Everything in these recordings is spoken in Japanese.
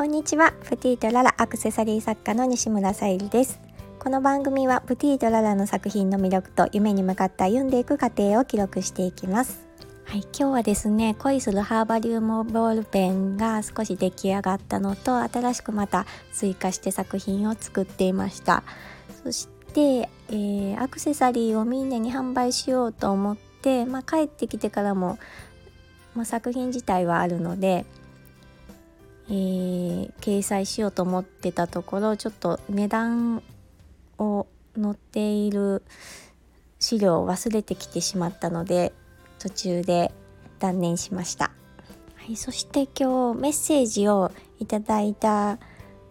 こんにちは。プティとララアクセサリー作家の西村さゆりです。この番組はプティとララの作品の魅力と夢に向かって歩んでいく過程を記録していきます。はい、今日はですね恋するハーバリウムボールペンが少し出来上がったのと新しくまた追加して作品を作っていました。そして、えー、アクセサリーをみんなに販売しようと思って、まあ、帰ってきてからも、まあ、作品自体はあるので、えー、掲載しようと思ってたところちょっと値段を載っている資料を忘れてきてしまったので途中で断念しました。はい、そして今日メッセージをいただいた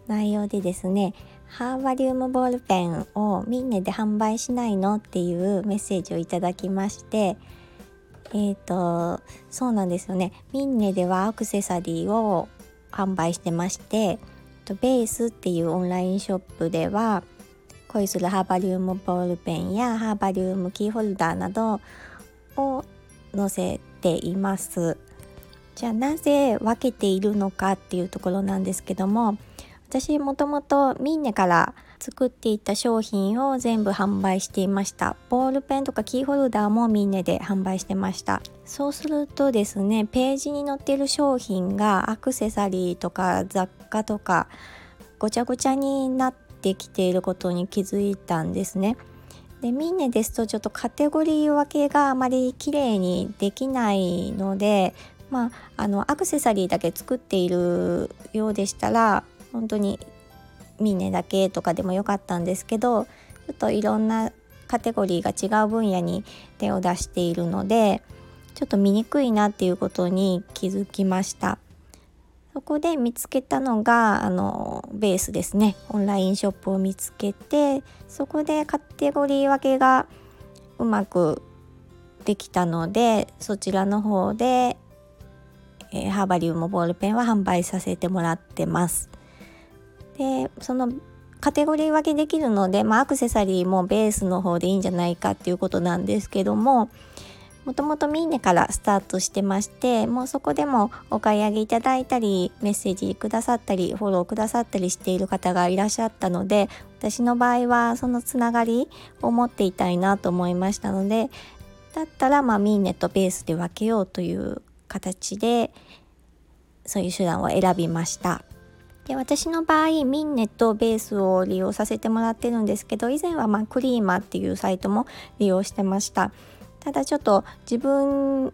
内容でですねハーバリウムボールペンをミンネで販売しないのっていうメッセージをいただきましてえっ、ー、とそうなんですよねミンネではアクセサリーを販売してましてベースっていうオンラインショップでは恋するハーバリウムボールペンやハーバリウムキーホルダーなどを載せています。じゃあなぜ分けているのかっていうところなんですけども私もともとミンネから作っていた商品を全部販売していました。ボールペンとかキーホルダーもミンネで販売してました。そうするとですねページに載ってる商品がアクセサリーとか雑貨とかごちゃごちゃになってきていることに気づいたんですね。でミンネですとちょっとカテゴリー分けがあまり綺麗にできないのでまああのアクセサリーだけ作っているようでしたら本当にミネだけとかでもよかったんですけどちょっといろんなカテゴリーが違う分野に手を出しているのでちょっと見にくいなっていうことに気づきました。そこで見つけたのがあのベースですねオンラインショップを見つけてそこでカテゴリー分けがうまくできたのでそちらの方で、えー、ハーバリウムボールペンは販売させてもらってます。でそのカテゴリー分けできるので、まあ、アクセサリーもベースの方でいいんじゃないかっていうことなんですけどももともとミーネからスタートしてましてもうそこでもお買い上げいただいたりメッセージくださったりフォローくださったりしている方がいらっしゃったので私の場合はそのつながりを持っていたいなと思いましたのでだったらまあミーネとベースで分けようという形でそういう手段を選びました。で私の場合ミンネとベースを利用させてもらってるんですけど以前はまクリーマっていうサイトも利用してましたただちょっと自分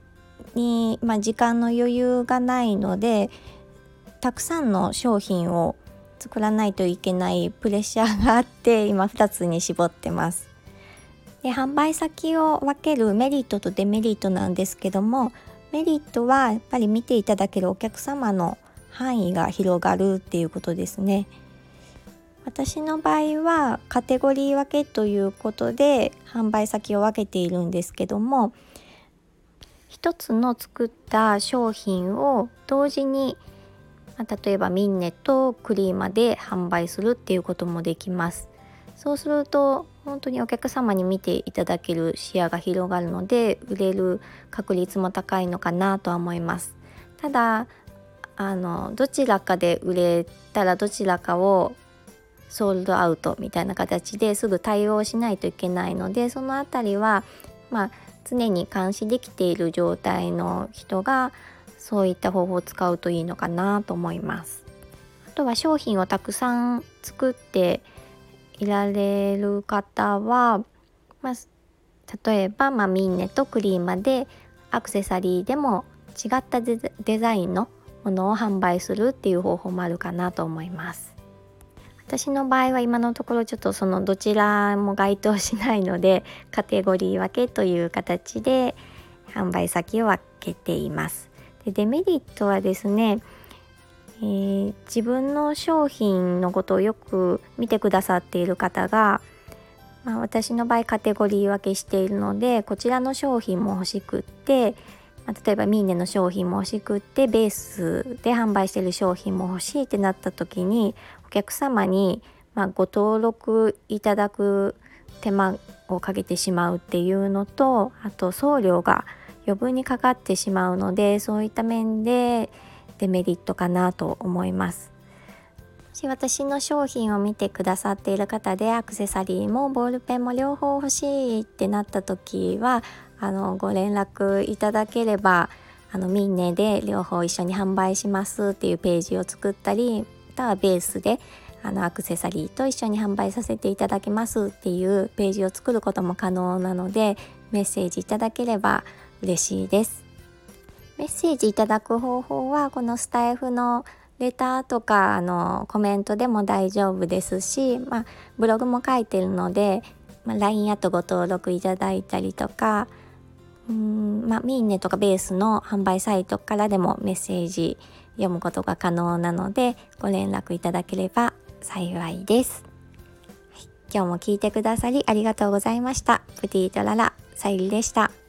に、まあ、時間の余裕がないのでたくさんの商品を作らないといけないプレッシャーがあって今2つに絞ってます。で販売先を分けるメリットとデメリットなんですけどもメリットはやっぱり見ていただけるお客様の範囲が広がるっていうことですね。私の場合はカテゴリー分けということで販売先を分けているんですけども一つの作った商品を同時に例えばミンネとクリーマで販売するっていうこともできますそうすると本当にお客様に見ていただける視野が広がるので売れる確率も高いのかなとは思いますただあのどちらかで売れたらどちらかをソールドアウトみたいな形ですぐ対応しないといけないのでその辺りは、まあ、常に監視できている状態の人がそういった方法を使うといいのかなと思います。あとは商品をたくさん作っていられる方は、まあ、例えば、まあ、ミンネとクリーマでアクセサリーでも違ったデザインのものを販売するっていう方法もあるかなと思います。私の場合は今のところちょっとそのどちらも該当しないので カテゴリー分けという形で販売先を分けています。でデメリットはですね、えー、自分の商品のことをよく見てくださっている方が、まあ、私の場合カテゴリー分けしているのでこちらの商品も欲しくってま、例えばミーネの商品も欲しくってベースで販売してる商品も欲しいってなった時にお客様にまご登録いただく手間をかけてしまうっていうのとあと送料が余分にかかってしまうのでそういった面でデメリットかなと思います。し私の商品を見てくださっている方でアクセサリーもボールペンも両方欲しいってなった時はあのご連絡いただければあのミンネで両方一緒に販売しますっていうページを作ったりまたはベースであのアクセサリーと一緒に販売させていただきますっていうページを作ることも可能なのでメッセージいただければ嬉しいです。メッセージいただく方法はこのスタイフのレターとかあのコメントでも大丈夫ですし、まあ、ブログも書いてるので、まあ、LINE アットご登録いただいたりとかうんまあ、ミーネとかベースの販売サイトからでもメッセージ読むことが可能なのでご連絡いただければ幸いです、はい、今日も聞いてくださりありがとうございました。プティートララさゆりでした。